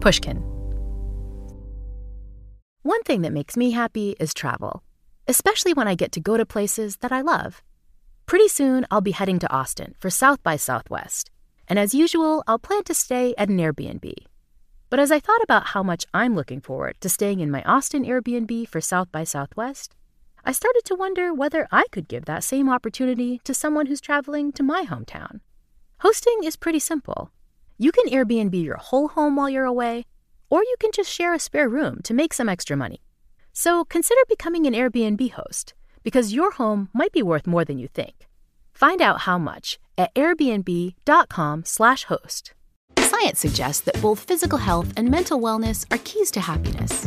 Pushkin. One thing that makes me happy is travel, especially when I get to go to places that I love. Pretty soon, I'll be heading to Austin for South by Southwest, and as usual, I'll plan to stay at an Airbnb. But as I thought about how much I'm looking forward to staying in my Austin Airbnb for South by Southwest, I started to wonder whether I could give that same opportunity to someone who's traveling to my hometown. Hosting is pretty simple. You can Airbnb your whole home while you're away, or you can just share a spare room to make some extra money. So consider becoming an Airbnb host because your home might be worth more than you think. Find out how much at airbnb.com/host. Science suggests that both physical health and mental wellness are keys to happiness.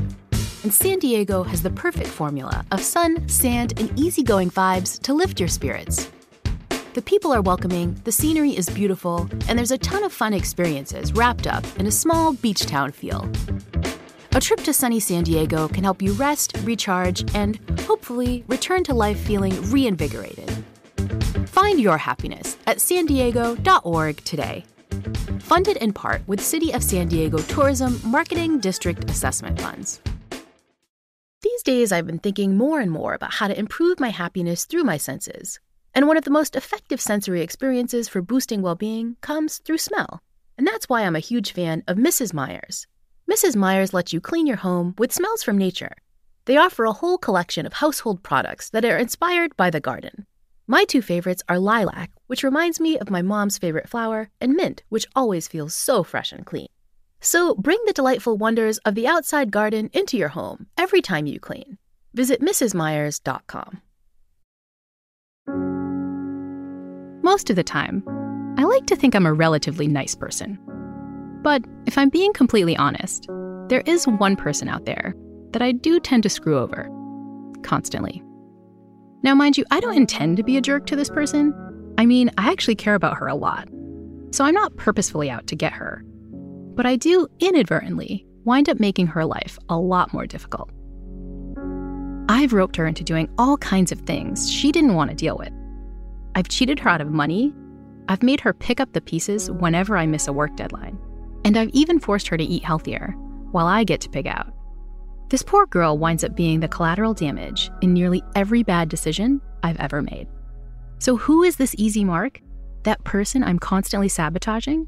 And San Diego has the perfect formula of sun, sand, and easygoing vibes to lift your spirits. The people are welcoming, the scenery is beautiful, and there's a ton of fun experiences wrapped up in a small beach town feel. A trip to sunny San Diego can help you rest, recharge, and hopefully return to life feeling reinvigorated. Find your happiness at san diego.org today. Funded in part with City of San Diego Tourism Marketing District Assessment Funds. These days, I've been thinking more and more about how to improve my happiness through my senses. And one of the most effective sensory experiences for boosting well being comes through smell. And that's why I'm a huge fan of Mrs. Meyer's. Mrs. Meyer's lets you clean your home with smells from nature. They offer a whole collection of household products that are inspired by the garden. My two favorites are lilac, which reminds me of my mom's favorite flower, and mint, which always feels so fresh and clean. So bring the delightful wonders of the outside garden into your home every time you clean. Visit MrsMeyers.com. Most of the time, I like to think I'm a relatively nice person. But if I'm being completely honest, there is one person out there that I do tend to screw over constantly. Now, mind you, I don't intend to be a jerk to this person. I mean, I actually care about her a lot. So I'm not purposefully out to get her. But I do inadvertently wind up making her life a lot more difficult. I've roped her into doing all kinds of things she didn't want to deal with. I've cheated her out of money. I've made her pick up the pieces whenever I miss a work deadline. And I've even forced her to eat healthier while I get to pig out. This poor girl winds up being the collateral damage in nearly every bad decision I've ever made. So, who is this easy mark? That person I'm constantly sabotaging?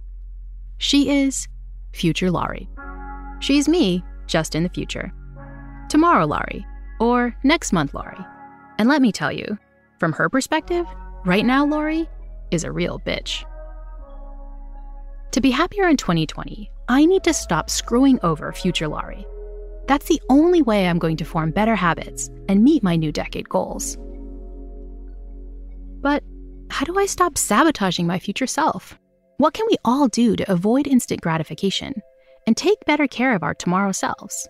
She is future Laurie. She's me, just in the future. Tomorrow, Laurie, or next month, Laurie. And let me tell you, from her perspective, Right now, Laurie is a real bitch. To be happier in 2020, I need to stop screwing over future Laurie. That's the only way I'm going to form better habits and meet my new decade goals. But how do I stop sabotaging my future self? What can we all do to avoid instant gratification and take better care of our tomorrow selves?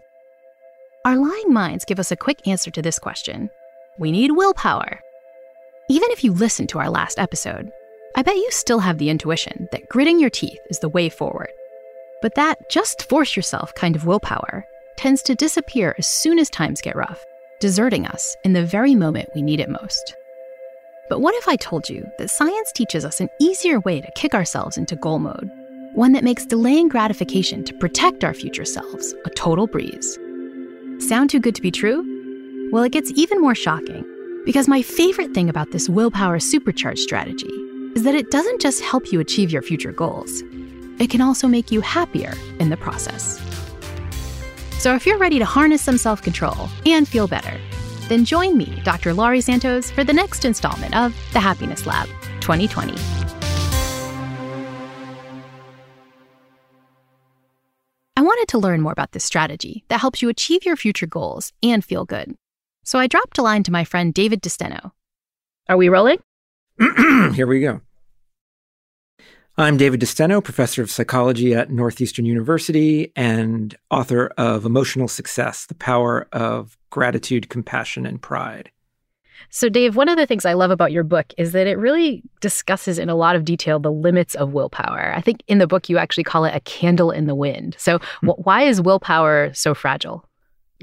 Our lying minds give us a quick answer to this question. We need willpower. Even if you listened to our last episode, I bet you still have the intuition that gritting your teeth is the way forward. But that just force yourself kind of willpower tends to disappear as soon as times get rough, deserting us in the very moment we need it most. But what if I told you that science teaches us an easier way to kick ourselves into goal mode? One that makes delaying gratification to protect our future selves a total breeze. Sound too good to be true? Well, it gets even more shocking because my favorite thing about this willpower supercharge strategy is that it doesn't just help you achieve your future goals, it can also make you happier in the process. So if you're ready to harness some self control and feel better, then join me, Dr. Laurie Santos, for the next installment of The Happiness Lab 2020. I wanted to learn more about this strategy that helps you achieve your future goals and feel good. So I dropped a line to my friend David DeSteno. Are we rolling? Here we go. I'm David DeSteno, professor of psychology at Northeastern University and author of Emotional Success The Power of Gratitude, Compassion, and Pride. So, Dave, one of the things I love about your book is that it really discusses in a lot of detail the limits of willpower. I think in the book you actually call it a candle in the wind. So, hmm. wh- why is willpower so fragile?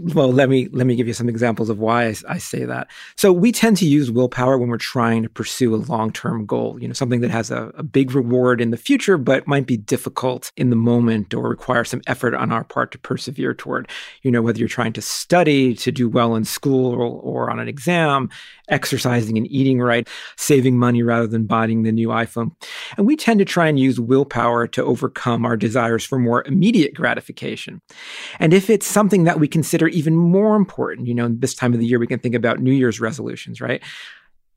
Well, let me let me give you some examples of why I, I, say that. So we tend to use willpower when we're trying to pursue a long-term goal, you know, something that has a, a, big reward in the future, but might be difficult in the moment or require some effort on our part to persevere toward. You know, whether you're trying to study to do well in school or, or on an exam, exercising and eating right, saving money rather than buying the new iPhone. And we tend to try and use willpower to overcome our desires for more immediate gratification. And if it's something that we consider even more important, you know, this time of the year, we can think about New Year's resolutions, right?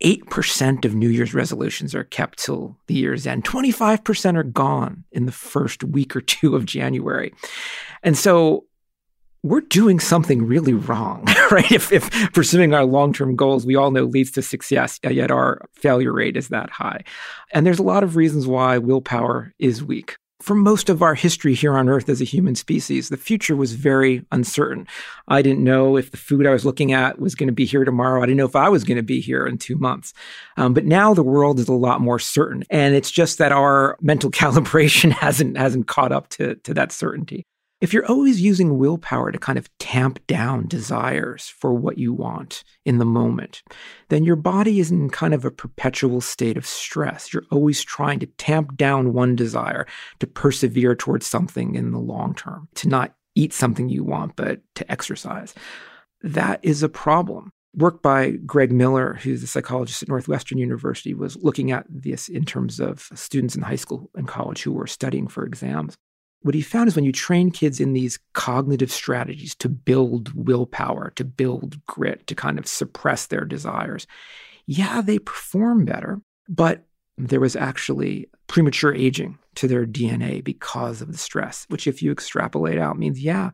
8% of New Year's resolutions are kept till the year's end. 25% are gone in the first week or two of January. And so we're doing something really wrong, right? If, if pursuing our long term goals, we all know leads to success, yet our failure rate is that high. And there's a lot of reasons why willpower is weak for most of our history here on Earth as a human species, the future was very uncertain. I didn't know if the food I was looking at was going to be here tomorrow. I didn't know if I was going to be here in two months. Um, but now the world is a lot more certain, and it's just that our mental calibration hasn't hasn't caught up to to that certainty. If you're always using willpower to kind of tamp down desires for what you want in the moment, then your body is in kind of a perpetual state of stress. You're always trying to tamp down one desire to persevere towards something in the long term, to not eat something you want, but to exercise. That is a problem. Work by Greg Miller, who's a psychologist at Northwestern University, was looking at this in terms of students in high school and college who were studying for exams what he found is when you train kids in these cognitive strategies to build willpower, to build grit, to kind of suppress their desires, yeah, they perform better, but there was actually premature aging to their DNA because of the stress, which, if you extrapolate out, means, yeah,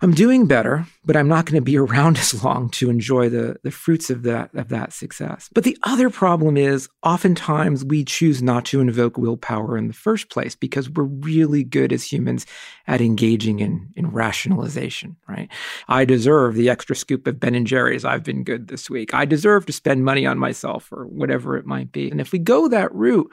I'm doing better, but I'm not going to be around as long to enjoy the, the fruits of that, of that success. But the other problem is oftentimes we choose not to invoke willpower in the first place because we're really good as humans at engaging in, in rationalization, right? I deserve the extra scoop of Ben and Jerry's. I've been good this week. I deserve to spend money on myself or whatever it might be. And if we go that route,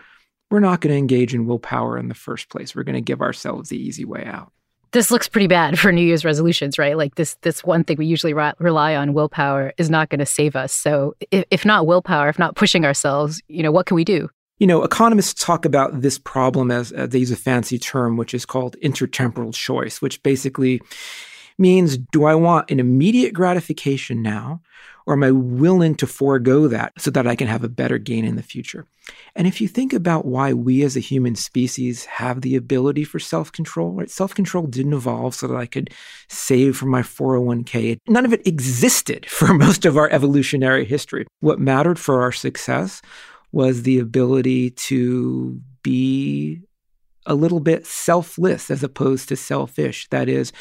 we're not going to engage in willpower in the first place. We're going to give ourselves the easy way out this looks pretty bad for New Year's resolutions, right? Like this, this one thing we usually re- rely on, willpower, is not going to save us. So, if, if not willpower, if not pushing ourselves, you know, what can we do? You know, economists talk about this problem as uh, they use a fancy term, which is called intertemporal choice, which basically means do I want an immediate gratification now, or am I willing to forego that so that I can have a better gain in the future? And if you think about why we as a human species have the ability for self control, right? Self control didn't evolve so that I could save for my 401k. None of it existed for most of our evolutionary history. What mattered for our success was the ability to be a little bit selfless as opposed to selfish. That is,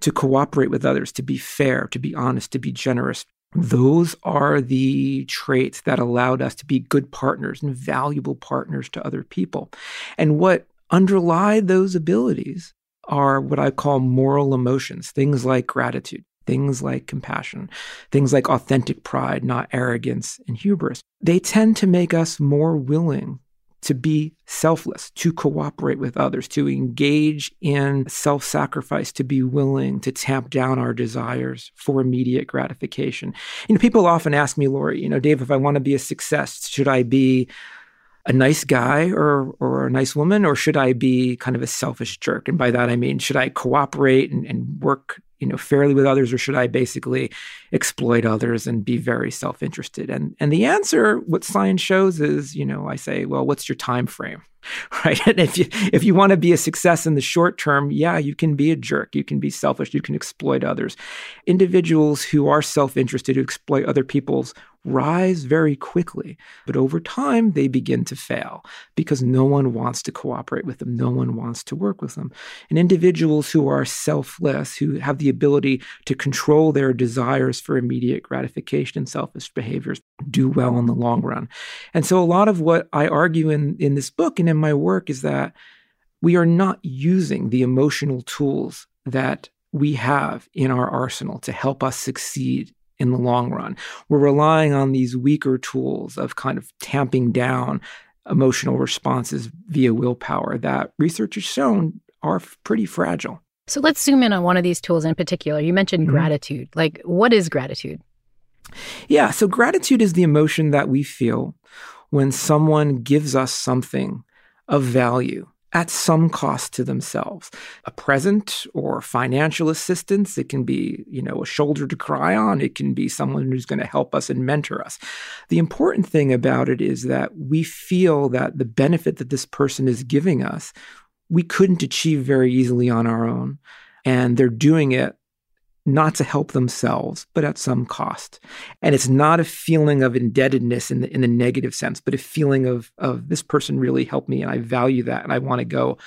to cooperate with others, to be fair, to be honest, to be generous. Those are the traits that allowed us to be good partners and valuable partners to other people. And what underlie those abilities are what I call moral emotions, things like gratitude, things like compassion, things like authentic pride, not arrogance and hubris. They tend to make us more willing to be selfless, to cooperate with others, to engage in self sacrifice, to be willing to tamp down our desires for immediate gratification. You know, people often ask me, Laurie, you know, Dave, if I want to be a success, should I be a nice guy or or a nice woman, or should I be kind of a selfish jerk? And by that I mean, should I cooperate and, and work you know fairly with others or should i basically exploit others and be very self-interested? And and the answer what science shows is you know i say well what's your time frame? Right? And if you if you want to be a success in the short term yeah you can be a jerk. You can be selfish. You can exploit others. Individuals who are self-interested who exploit other people's rise very quickly. But over time, they begin to fail because no one wants to cooperate with them. No one wants to work with them. And individuals who are selfless, who have the ability to control their desires for immediate gratification and selfish behaviors, do well in the long run. And so, a lot of what I argue in, in this book and in my work is that we are not using the emotional tools that we have in our arsenal to help us succeed in the long run. We're relying on these weaker tools of kind of tamping down emotional responses via willpower that research has shown are pretty fragile. So let's zoom in on one of these tools in particular. You mentioned mm-hmm. gratitude. Like, what is gratitude? Yeah, so gratitude is the emotion that we feel when someone gives us something of value at some cost to themselves. A present or financial assistance, it can be, you know, a shoulder to cry on, it can be someone who's going to help us and mentor us. The important thing about it is that we feel that the benefit that this person is giving us, we couldn't achieve very easily on our own. And they're doing it not to help themselves, but at some cost. And it's not a feeling of indebtedness in the in the negative sense, but a feeling of of this person really helped me and I value that and I want to go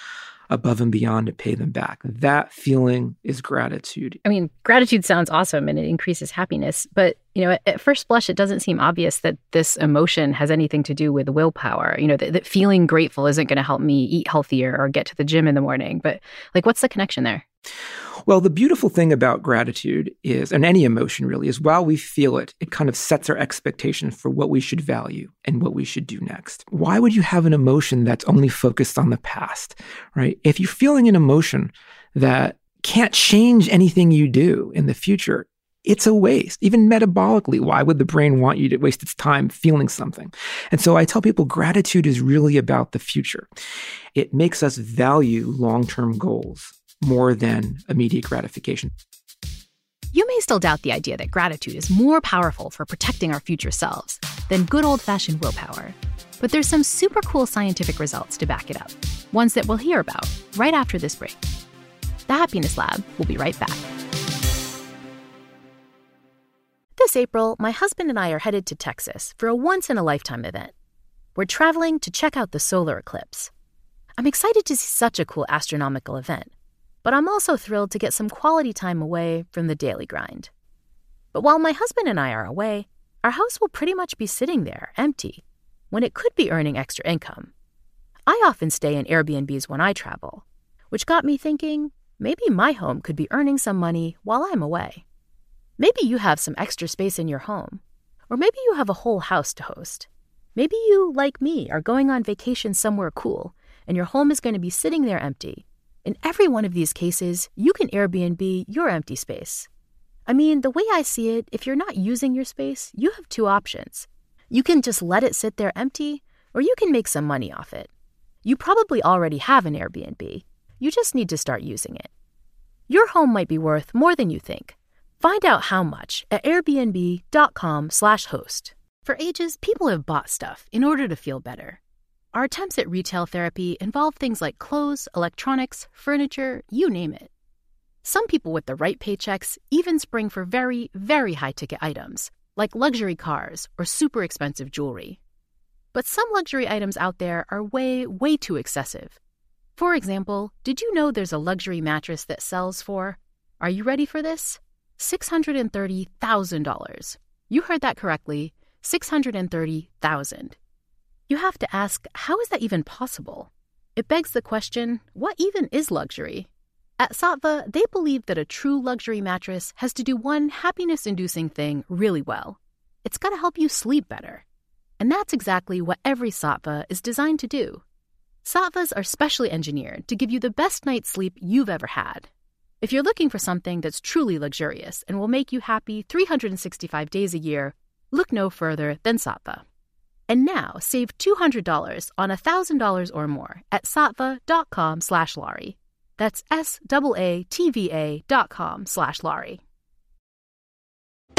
above and beyond to pay them back. That feeling is gratitude. I mean, gratitude sounds awesome and it increases happiness, but you know, at, at first blush, it doesn't seem obvious that this emotion has anything to do with willpower. You know, that, that feeling grateful isn't going to help me eat healthier or get to the gym in the morning. But like, what's the connection there? Well, the beautiful thing about gratitude is, and any emotion really, is while we feel it, it kind of sets our expectations for what we should value and what we should do next. Why would you have an emotion that's only focused on the past, right? If you're feeling an emotion that can't change anything you do in the future, it's a waste. Even metabolically, why would the brain want you to waste its time feeling something? And so I tell people gratitude is really about the future. It makes us value long term goals more than immediate gratification. You may still doubt the idea that gratitude is more powerful for protecting our future selves than good old fashioned willpower. But there's some super cool scientific results to back it up, ones that we'll hear about right after this break. The Happiness Lab will be right back. This April, my husband and I are headed to Texas for a once in a lifetime event. We're traveling to check out the solar eclipse. I'm excited to see such a cool astronomical event but I'm also thrilled to get some quality time away from the daily grind. But while my husband and I are away, our house will pretty much be sitting there, empty, when it could be earning extra income. I often stay in Airbnbs when I travel, which got me thinking maybe my home could be earning some money while I'm away. Maybe you have some extra space in your home, or maybe you have a whole house to host. Maybe you, like me, are going on vacation somewhere cool, and your home is going to be sitting there empty in every one of these cases, you can Airbnb your empty space. I mean, the way I see it, if you're not using your space, you have two options. You can just let it sit there empty, or you can make some money off it. You probably already have an Airbnb. You just need to start using it. Your home might be worth more than you think. Find out how much at airbnb.com/host. For ages, people have bought stuff in order to feel better. Our attempts at retail therapy involve things like clothes, electronics, furniture, you name it. Some people with the right paychecks even spring for very, very high ticket items, like luxury cars or super expensive jewelry. But some luxury items out there are way, way too excessive. For example, did you know there's a luxury mattress that sells for, are you ready for this? $630,000. You heard that correctly, 630,000. You have to ask, how is that even possible? It begs the question what even is luxury? At Saatva, they believe that a true luxury mattress has to do one happiness inducing thing really well it's got to help you sleep better. And that's exactly what every Saatva is designed to do. Saatvas are specially engineered to give you the best night's sleep you've ever had. If you're looking for something that's truly luxurious and will make you happy 365 days a year, look no further than Saatva. And now save $200 on $1,000 or more at saatva.com slash Laurie. That's S-A-A-T-V-A dot com slash Laurie.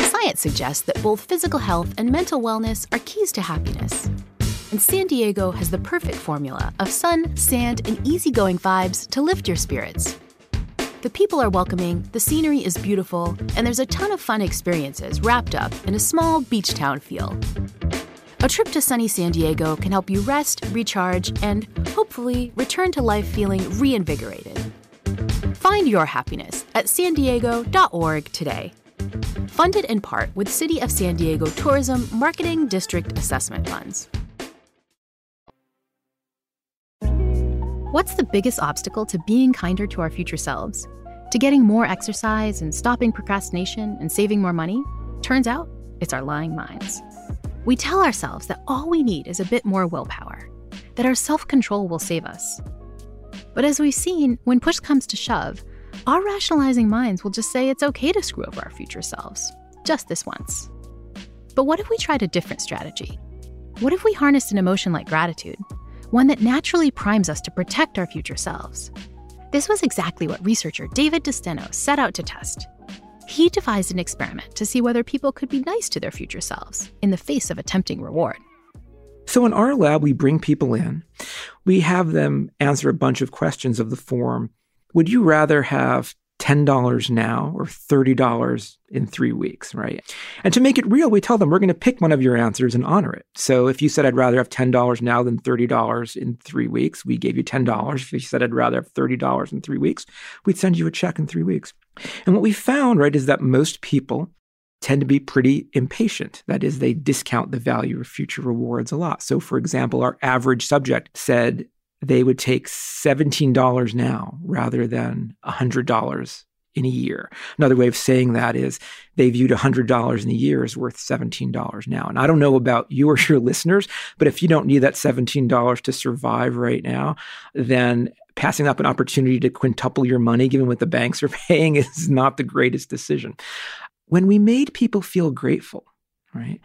Science suggests that both physical health and mental wellness are keys to happiness. And San Diego has the perfect formula of sun, sand, and easygoing vibes to lift your spirits. The people are welcoming, the scenery is beautiful, and there's a ton of fun experiences wrapped up in a small beach town feel. A trip to sunny San Diego can help you rest, recharge, and hopefully return to life feeling reinvigorated. Find your happiness at san diego.org today. Funded in part with City of San Diego Tourism Marketing District Assessment Funds. What's the biggest obstacle to being kinder to our future selves? To getting more exercise and stopping procrastination and saving more money? Turns out it's our lying minds. We tell ourselves that all we need is a bit more willpower, that our self control will save us. But as we've seen, when push comes to shove, our rationalizing minds will just say it's okay to screw over our future selves, just this once. But what if we tried a different strategy? What if we harnessed an emotion like gratitude, one that naturally primes us to protect our future selves? This was exactly what researcher David DeSteno set out to test. He devised an experiment to see whether people could be nice to their future selves in the face of a tempting reward. So in our lab, we bring people in, we have them answer a bunch of questions of the form Would you rather have $10 now or $30 in three weeks, right? And to make it real, we tell them we're going to pick one of your answers and honor it. So if you said I'd rather have $10 now than $30 in three weeks, we gave you $10. If you said I'd rather have $30 in three weeks, we'd send you a check in three weeks. And what we found, right, is that most people tend to be pretty impatient. That is, they discount the value of future rewards a lot. So, for example, our average subject said they would take $17 now rather than $100 in a year. Another way of saying that is they viewed $100 in a year as worth $17 now. And I don't know about you or your listeners, but if you don't need that $17 to survive right now, then passing up an opportunity to quintuple your money, given what the banks are paying, is not the greatest decision. When we made people feel grateful, right?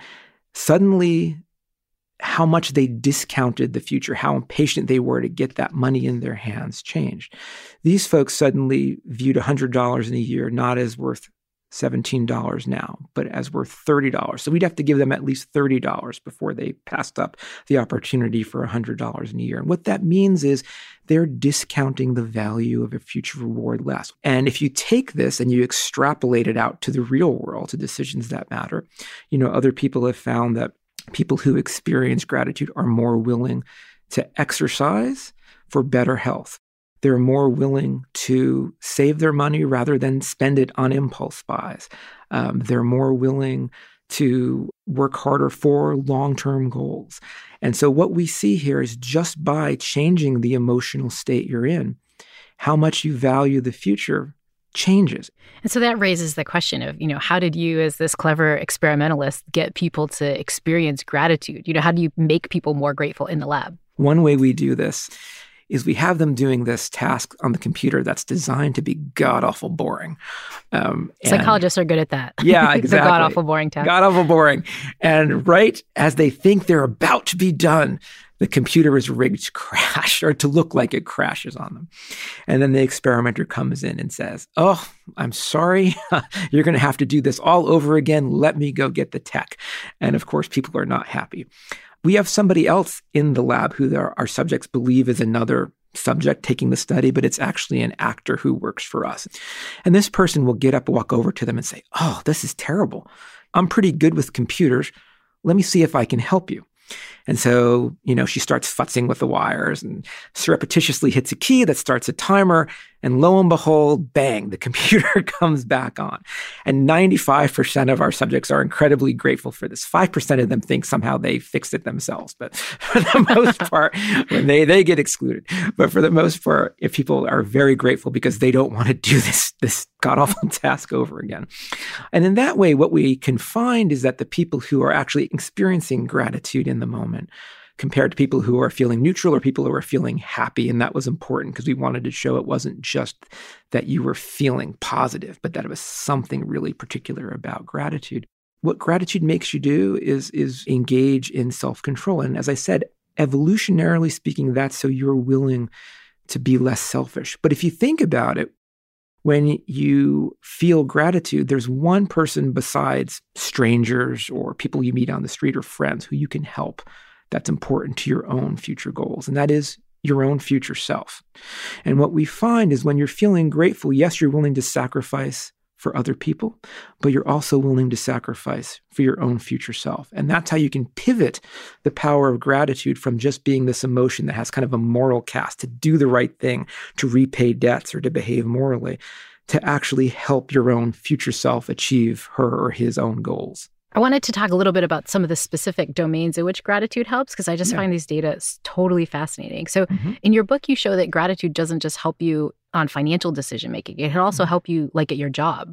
Suddenly how much they discounted the future, how impatient they were to get that money in their hands changed. These folks suddenly viewed $100 in a year not as worth $17 now, but as worth $30. So we'd have to give them at least $30 before they passed up the opportunity for $100 in a year. And what that means is they're discounting the value of a future reward less. And if you take this and you extrapolate it out to the real world, to decisions that matter, you know, other people have found that people who experience gratitude are more willing to exercise for better health. They're more willing to save their money rather than spend it on impulse buys. Um, they're more willing to work harder for long term goals. And so, what we see here is just by changing the emotional state you're in, how much you value the future changes. And so that raises the question of, you know, how did you, as this clever experimentalist, get people to experience gratitude? You know, how do you make people more grateful in the lab? One way we do this is we have them doing this task on the computer that's designed to be god awful boring. Um, Psychologists are good at that. Yeah, exactly. god awful boring task. God awful boring. And right as they think they're about to be done, the computer is rigged to crash or to look like it crashes on them. And then the experimenter comes in and says, Oh, I'm sorry. You're going to have to do this all over again. Let me go get the tech. And of course, people are not happy. We have somebody else in the lab who our, subjects believe is another subject taking the study, but it's actually an actor who works for us. And this person will get up, walk over to them, and say, Oh, this is terrible. I'm pretty good with computers. Let me see if I can help you. And so, you know, she starts futzing with the wires and surreptitiously hits a key that starts a timer. And lo and behold, bang, the computer comes back on. And 95% of our subjects are incredibly grateful for this. 5% of them think somehow they fixed it themselves. But for the most part, when they, they get excluded. But for the most part, if people are very grateful because they don't want to do this, this god awful task over again. And in that way, what we can find is that the people who are actually experiencing gratitude in the moment compared to people who are feeling neutral or people who are feeling happy. And that was important because we wanted to show it wasn't just that you were feeling positive, but that it was something really particular about gratitude. What gratitude makes you do is, is engage in self control. And as I said, evolutionarily speaking, that's so you're willing to be less selfish. But if you think about it, when you feel gratitude, there's one person besides strangers or people you meet on the street or friends who you can help that's important to your own future goals, and that is your own future self. And what we find is when you're feeling grateful, yes, you're willing to sacrifice for other people, but you're also willing to sacrifice for your own future self. And that's how you can pivot the power of gratitude from just being this emotion that has kind of a moral cast to do the right thing, to repay debts, or to behave morally, to actually help your own future self achieve her or his own goals. I wanted to talk a little bit about some of the specific domains in which gratitude helps because I just yeah. find these data totally fascinating. So, mm-hmm. in your book, you show that gratitude doesn't just help you on financial decision making, it can also mm-hmm. help you like at your job.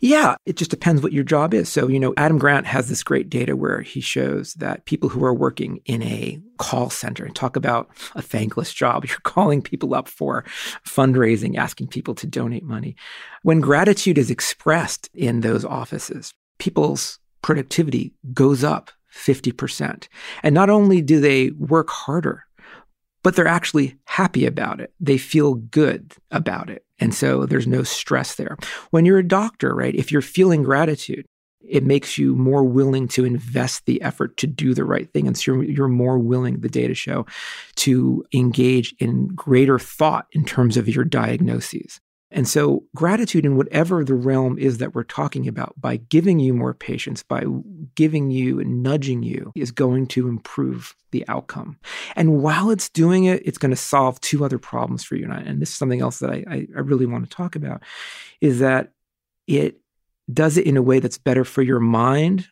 Yeah, it just depends what your job is. So, you know, Adam Grant has this great data where he shows that people who are working in a call center and talk about a thankless job, you're calling people up for fundraising, asking people to donate money. When gratitude is expressed in those offices, people's productivity goes up 50%. And not only do they work harder, but they're actually happy about it. They feel good about it. And so there's no stress there. When you're a doctor, right, if you're feeling gratitude, it makes you more willing to invest the effort to do the right thing. And so you're, you're more willing, the data show, to engage in greater thought in terms of your diagnoses. And so, gratitude in whatever the realm is that we're talking about, by giving you more patience, by giving you and nudging you, is going to improve the outcome. And while it's doing it, it's going to solve two other problems for you. And, I, and this is something else that I, I really want to talk about is that it does it in a way that's better for your mind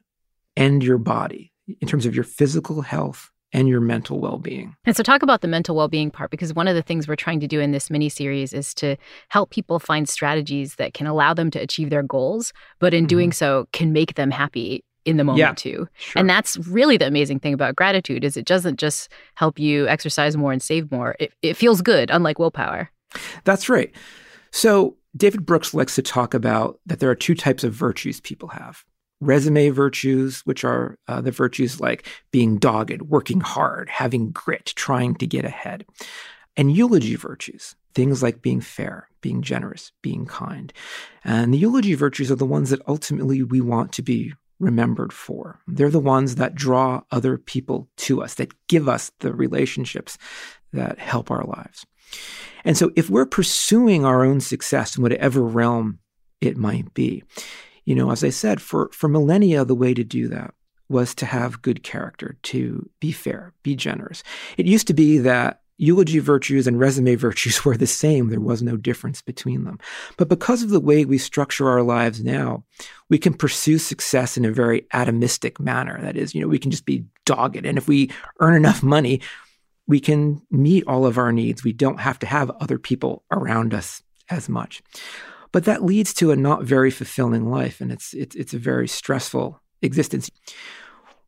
and your body in terms of your physical health and your mental well-being. And so talk about the mental well-being part because one of the things we're trying to do in this mini series is to help people find strategies that can allow them to achieve their goals, but in mm-hmm. doing so can make them happy in the moment yeah, too. Sure. And that's really the amazing thing about gratitude is it doesn't just help you exercise more and save more. It, it feels good, unlike willpower. That's right. So David Brooks likes to talk about that there are two types of virtues people have resume virtues, which are uh, the virtues like being dogged, working hard, having grit, trying to get ahead, and eulogy virtues, things like being fair, being generous, being kind. And the eulogy virtues are the ones that ultimately we want to be remembered for. They're the ones that draw other people to us, that give us the relationships that help our lives. And so if we're pursuing our own success in whatever realm it might be, you know, as I said, for, for millennia, the way to do that was to have good character, to be fair, be generous. It used to be that eulogy virtues and resume virtues were the same. There was no difference between them. But because of the way we structure our lives now, we can pursue success in a very atomistic manner. That is, you know, we can just be dogged. And if we earn enough money, we can meet all of our needs. We don't have to have other people around us as much. But that leads to a not very fulfilling life, and it's, it's, it's a very stressful existence.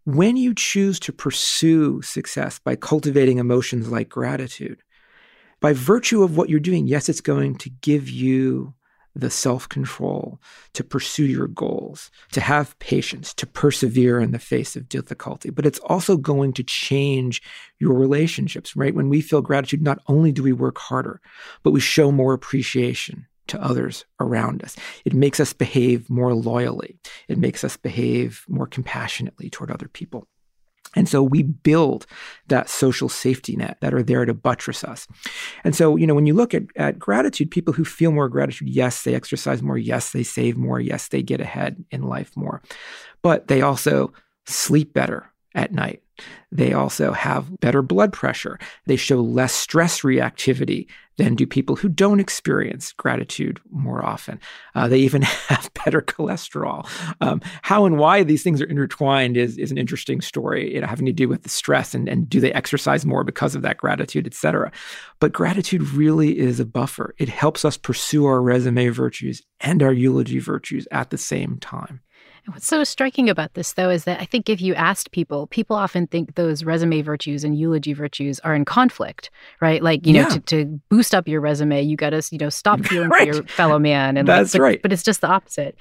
When you choose to pursue success by cultivating emotions like gratitude, by virtue of what you're doing, yes, it's going to give you the self control to pursue your goals, to have patience, to persevere in the face of difficulty. But it's also going to change your relationships, right? When we feel gratitude, not only do we work harder, but we show more appreciation to others around us. It makes us behave more loyally. It makes us behave more compassionately toward other people. And so we build that social safety net that are there to buttress us. And so, you know, when you look at, at gratitude, people who feel more gratitude, yes, they exercise more. Yes, they save more. Yes, they get ahead in life more. But they also sleep better at night. They also have better blood pressure. They show less stress reactivity than do people who don't experience gratitude more often. Uh, they even have better cholesterol. Um, how and why these things are intertwined is, is an interesting story, you know, having to do with the stress and, and do they exercise more because of that gratitude, et cetera. But gratitude really is a buffer. It helps us pursue our resume virtues and our eulogy virtues at the same time. What's so striking about this, though, is that I think if you asked people, people often think those resume virtues and eulogy virtues are in conflict, right? Like, you yeah. know, to, to, boost up your resume, you got to, you know, stop feeling right. for your fellow man. And That's like, but, right. But it's just the opposite.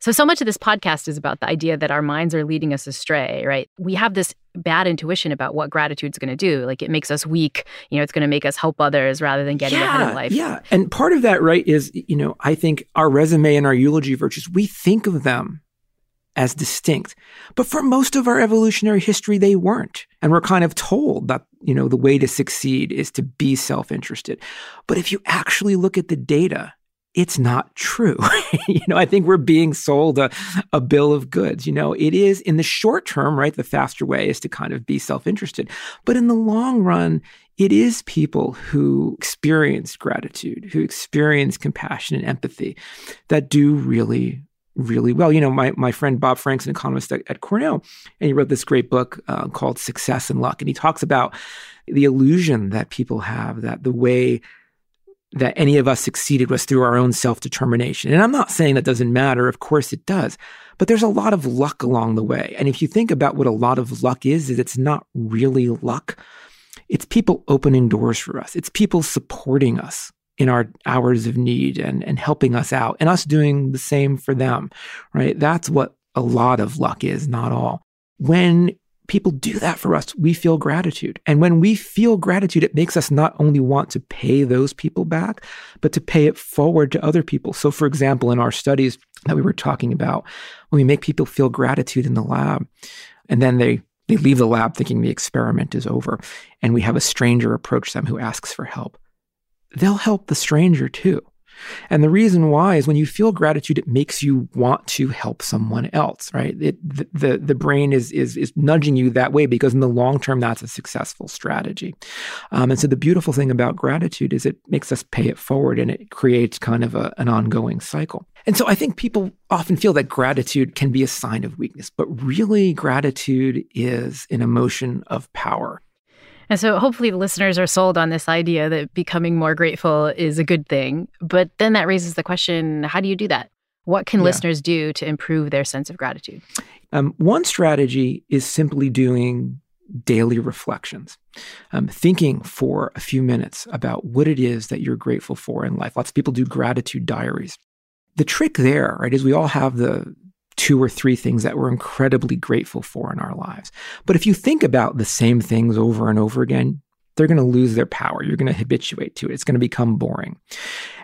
So, so much of this podcast is about the idea that our minds are leading us astray, right? We have this bad intuition about what gratitude's going to do. Like it makes us weak. You know, it's going to make us help others rather than getting yeah, ahead in life. Yeah. And part of that, right, is, you know, I think our resume and our eulogy virtues, we think of them as distinct. But for most of our evolutionary history, they weren't. And we're kind of told that, you know, the way to succeed is to be self-interested. But if you actually look at the data, it's not true. you know, I think we're being sold a, a bill of goods. You know, it is in the short term, right? The faster way is to kind of be self interested. But in the long run, it is people who experience gratitude, who experience compassion and empathy that do really really well. You know, my, my friend Bob Frank's an economist at, at Cornell, and he wrote this great book uh, called Success and Luck. And he talks about the illusion that people have that the way that any of us succeeded was through our own self determination. And I'm not saying that doesn't matter. Of course it does. But there's a lot of luck along the way. And if you think about what a lot of luck is, is it's not really luck. It's people opening doors for us. It's people supporting us in our hours of need and, and helping us out and us doing the same for them, right? That's what a lot of luck is, not all. When people do that for us, we feel gratitude. And when we feel gratitude, it makes us not only want to pay those people back, but to pay it forward to other people. So, for example, in our studies that we were talking about, when we make people feel gratitude in the lab, and then they they leave the lab thinking the experiment is over, and we have a stranger approach them who asks for help they'll help the stranger too. And the reason why is when you feel gratitude, it makes you want to help someone else, right? It, the, the, the brain is, is, is nudging you that way because in the long term, that's a successful strategy. Um, and so the beautiful thing about gratitude is it makes us pay it forward and it creates kind of a, an ongoing cycle. And so I think people often feel that gratitude can be a sign of weakness, but really gratitude is an emotion of power. And so hopefully the listeners are sold on this idea that becoming more grateful is a good thing. But then that raises the question how do you do that? What can yeah. listeners do to improve their sense of gratitude? Um, one strategy is simply doing daily reflections, um, thinking for a few minutes about what it is that you're grateful for in life. Lots of people do gratitude diaries. The trick there, right, is we all have the two or three things that we're incredibly grateful for in our lives. But if you think about the same things over and over again, they're going to lose their power. You're going to habituate to it. It's going to become boring.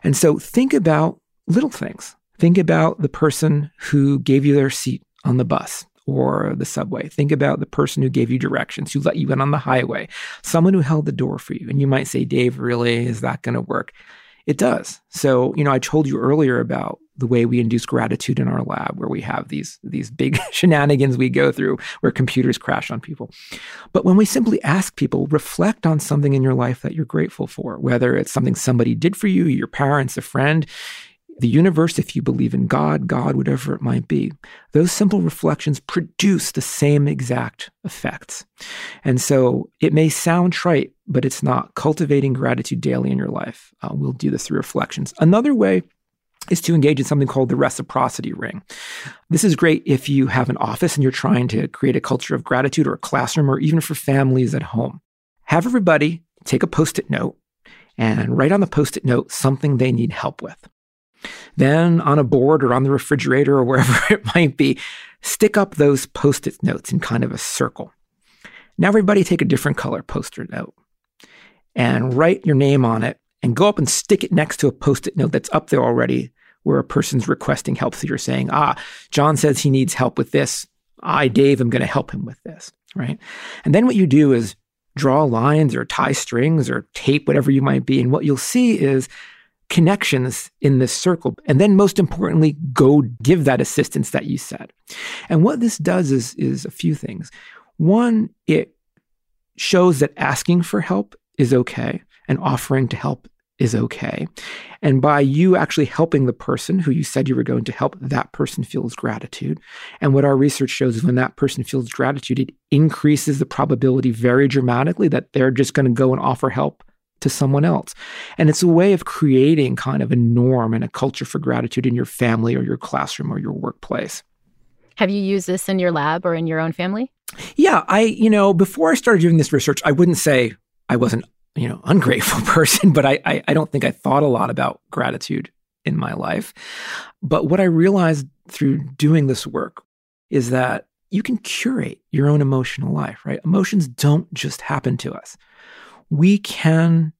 And so think about little things. Think about the person who gave you their seat on the bus or the subway. Think about the person who gave you directions, who let you in on the highway, someone who held the door for you. And you might say, Dave, really, is that going to work? It does. So, you know, I told you earlier about the way we induce gratitude in our lab, where we have these, these big shenanigans we go through where computers crash on people. But when we simply ask people, reflect on something in your life that you're grateful for, whether it's something somebody did for you, your parents, a friend, the universe, if you believe in God, God, whatever it might be, those simple reflections produce the same exact effects. And so it may sound trite, but it's not. Cultivating gratitude daily in your life. Uh, we'll do this through reflections. Another way is to engage in something called the reciprocity ring. This is great if you have an office and you're trying to create a culture of gratitude or a classroom or even for families at home. Have everybody take a post it note and write on the post it note something they need help with. Then on a board or on the refrigerator or wherever it might be, stick up those post it notes in kind of a circle. Now, everybody take a different color post it note and write your name on it and go up and stick it next to a post it note that's up there already where a person's requesting help. So you're saying, ah, John says he needs help with this. I, Dave, am going to help him with this, right? And then what you do is draw lines or tie strings or tape, whatever you might be. And what you'll see is connections in this circle. And then most importantly, go give that assistance that you said. And what this does is, is a few things. One, it shows that asking for help is okay and offering to help is okay. And by you actually helping the person who you said you were going to help, that person feels gratitude. And what our research shows is when that person feels gratitude, it increases the probability very dramatically that they're just going to go and offer help to someone else. And it's a way of creating kind of a norm and a culture for gratitude in your family or your classroom or your workplace. Have you used this in your lab or in your own family? Yeah, I, you know, before I started doing this research, I wouldn't say I wasn't you know, ungrateful person, but I, I, I don't think I thought a lot about gratitude in my life. But what I realized through doing this work is that you can curate your own emotional life, right? Emotions don't just happen to us. We can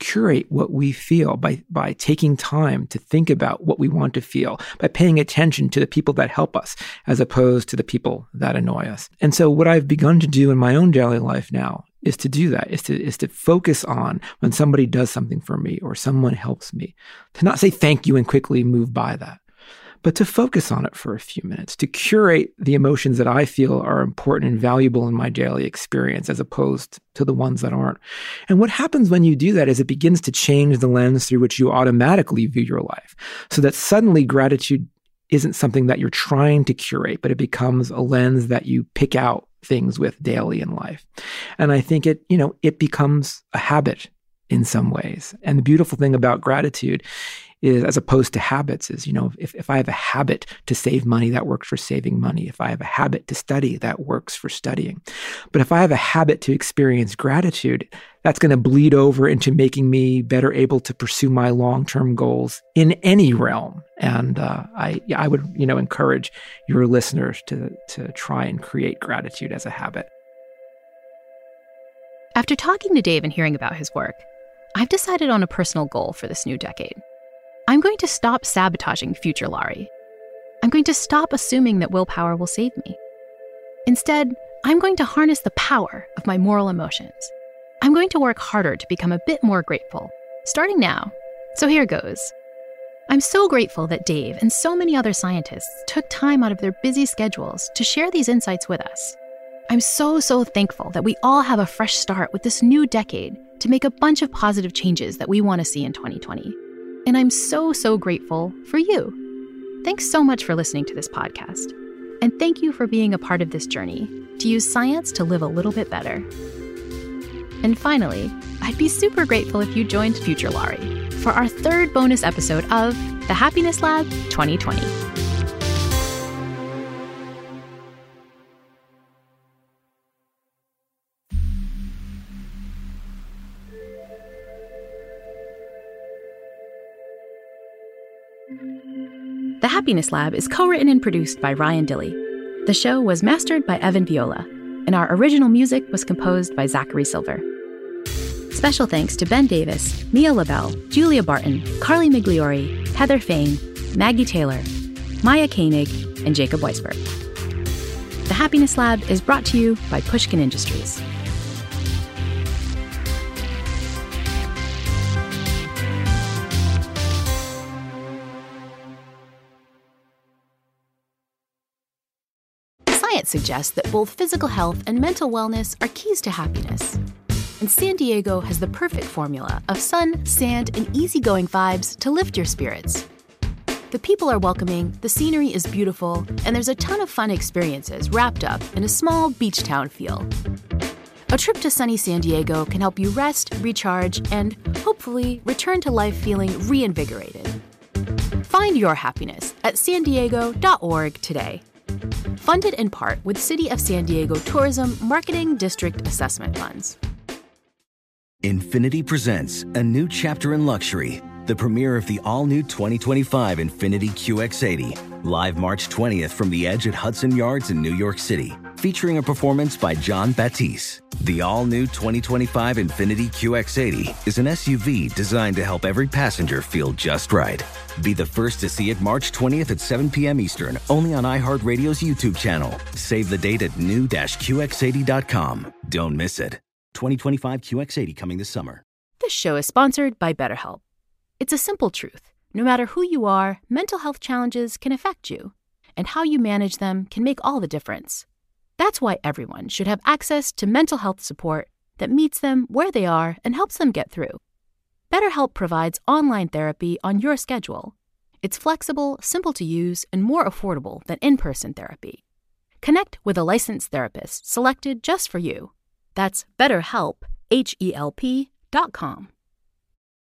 curate what we feel by by taking time to think about what we want to feel by paying attention to the people that help us as opposed to the people that annoy us and so what i've begun to do in my own daily life now is to do that is to is to focus on when somebody does something for me or someone helps me to not say thank you and quickly move by that but to focus on it for a few minutes to curate the emotions that i feel are important and valuable in my daily experience as opposed to the ones that aren't. And what happens when you do that is it begins to change the lens through which you automatically view your life so that suddenly gratitude isn't something that you're trying to curate, but it becomes a lens that you pick out things with daily in life. And I think it, you know, it becomes a habit in some ways. And the beautiful thing about gratitude is as opposed to habits is, you know, if, if I have a habit to save money, that works for saving money. If I have a habit to study, that works for studying. But if I have a habit to experience gratitude, that's going to bleed over into making me better able to pursue my long-term goals in any realm. And uh, I, yeah, I would, you know, encourage your listeners to to try and create gratitude as a habit. After talking to Dave and hearing about his work, I've decided on a personal goal for this new decade. I'm going to stop sabotaging future Laurie. I'm going to stop assuming that willpower will save me. Instead, I'm going to harness the power of my moral emotions. I'm going to work harder to become a bit more grateful, starting now. So here goes. I'm so grateful that Dave and so many other scientists took time out of their busy schedules to share these insights with us. I'm so, so thankful that we all have a fresh start with this new decade to make a bunch of positive changes that we want to see in 2020. And I'm so, so grateful for you. Thanks so much for listening to this podcast. And thank you for being a part of this journey to use science to live a little bit better. And finally, I'd be super grateful if you joined Future Laurie for our third bonus episode of the Happiness Lab 2020. The Happiness Lab is co written and produced by Ryan Dilley. The show was mastered by Evan Viola, and our original music was composed by Zachary Silver. Special thanks to Ben Davis, Mia LaBelle, Julia Barton, Carly Migliori, Heather Fain, Maggie Taylor, Maya Koenig, and Jacob Weisberg. The Happiness Lab is brought to you by Pushkin Industries. Suggests that both physical health and mental wellness are keys to happiness. And San Diego has the perfect formula of sun, sand, and easygoing vibes to lift your spirits. The people are welcoming, the scenery is beautiful, and there's a ton of fun experiences wrapped up in a small beach town feel. A trip to sunny San Diego can help you rest, recharge, and hopefully return to life feeling reinvigorated. Find your happiness at san diego.org today funded in part with City of San Diego Tourism Marketing District Assessment Funds. Infiniti presents a new chapter in luxury, the premiere of the all new 2025 Infiniti QX80, live March 20th from the edge at Hudson Yards in New York City, featuring a performance by Jon Batiste. The all new 2025 Infiniti QX80 is an SUV designed to help every passenger feel just right. Be the first to see it March 20th at 7 p.m. Eastern, only on iHeartRadio's YouTube channel. Save the date at new-QX80.com. Don't miss it. 2025 QX80 coming this summer. This show is sponsored by BetterHelp. It's a simple truth. No matter who you are, mental health challenges can affect you, and how you manage them can make all the difference. That's why everyone should have access to mental health support that meets them where they are and helps them get through. BetterHelp provides online therapy on your schedule. It's flexible, simple to use, and more affordable than in person therapy. Connect with a licensed therapist selected just for you. That's BetterHelp, H E L P dot com.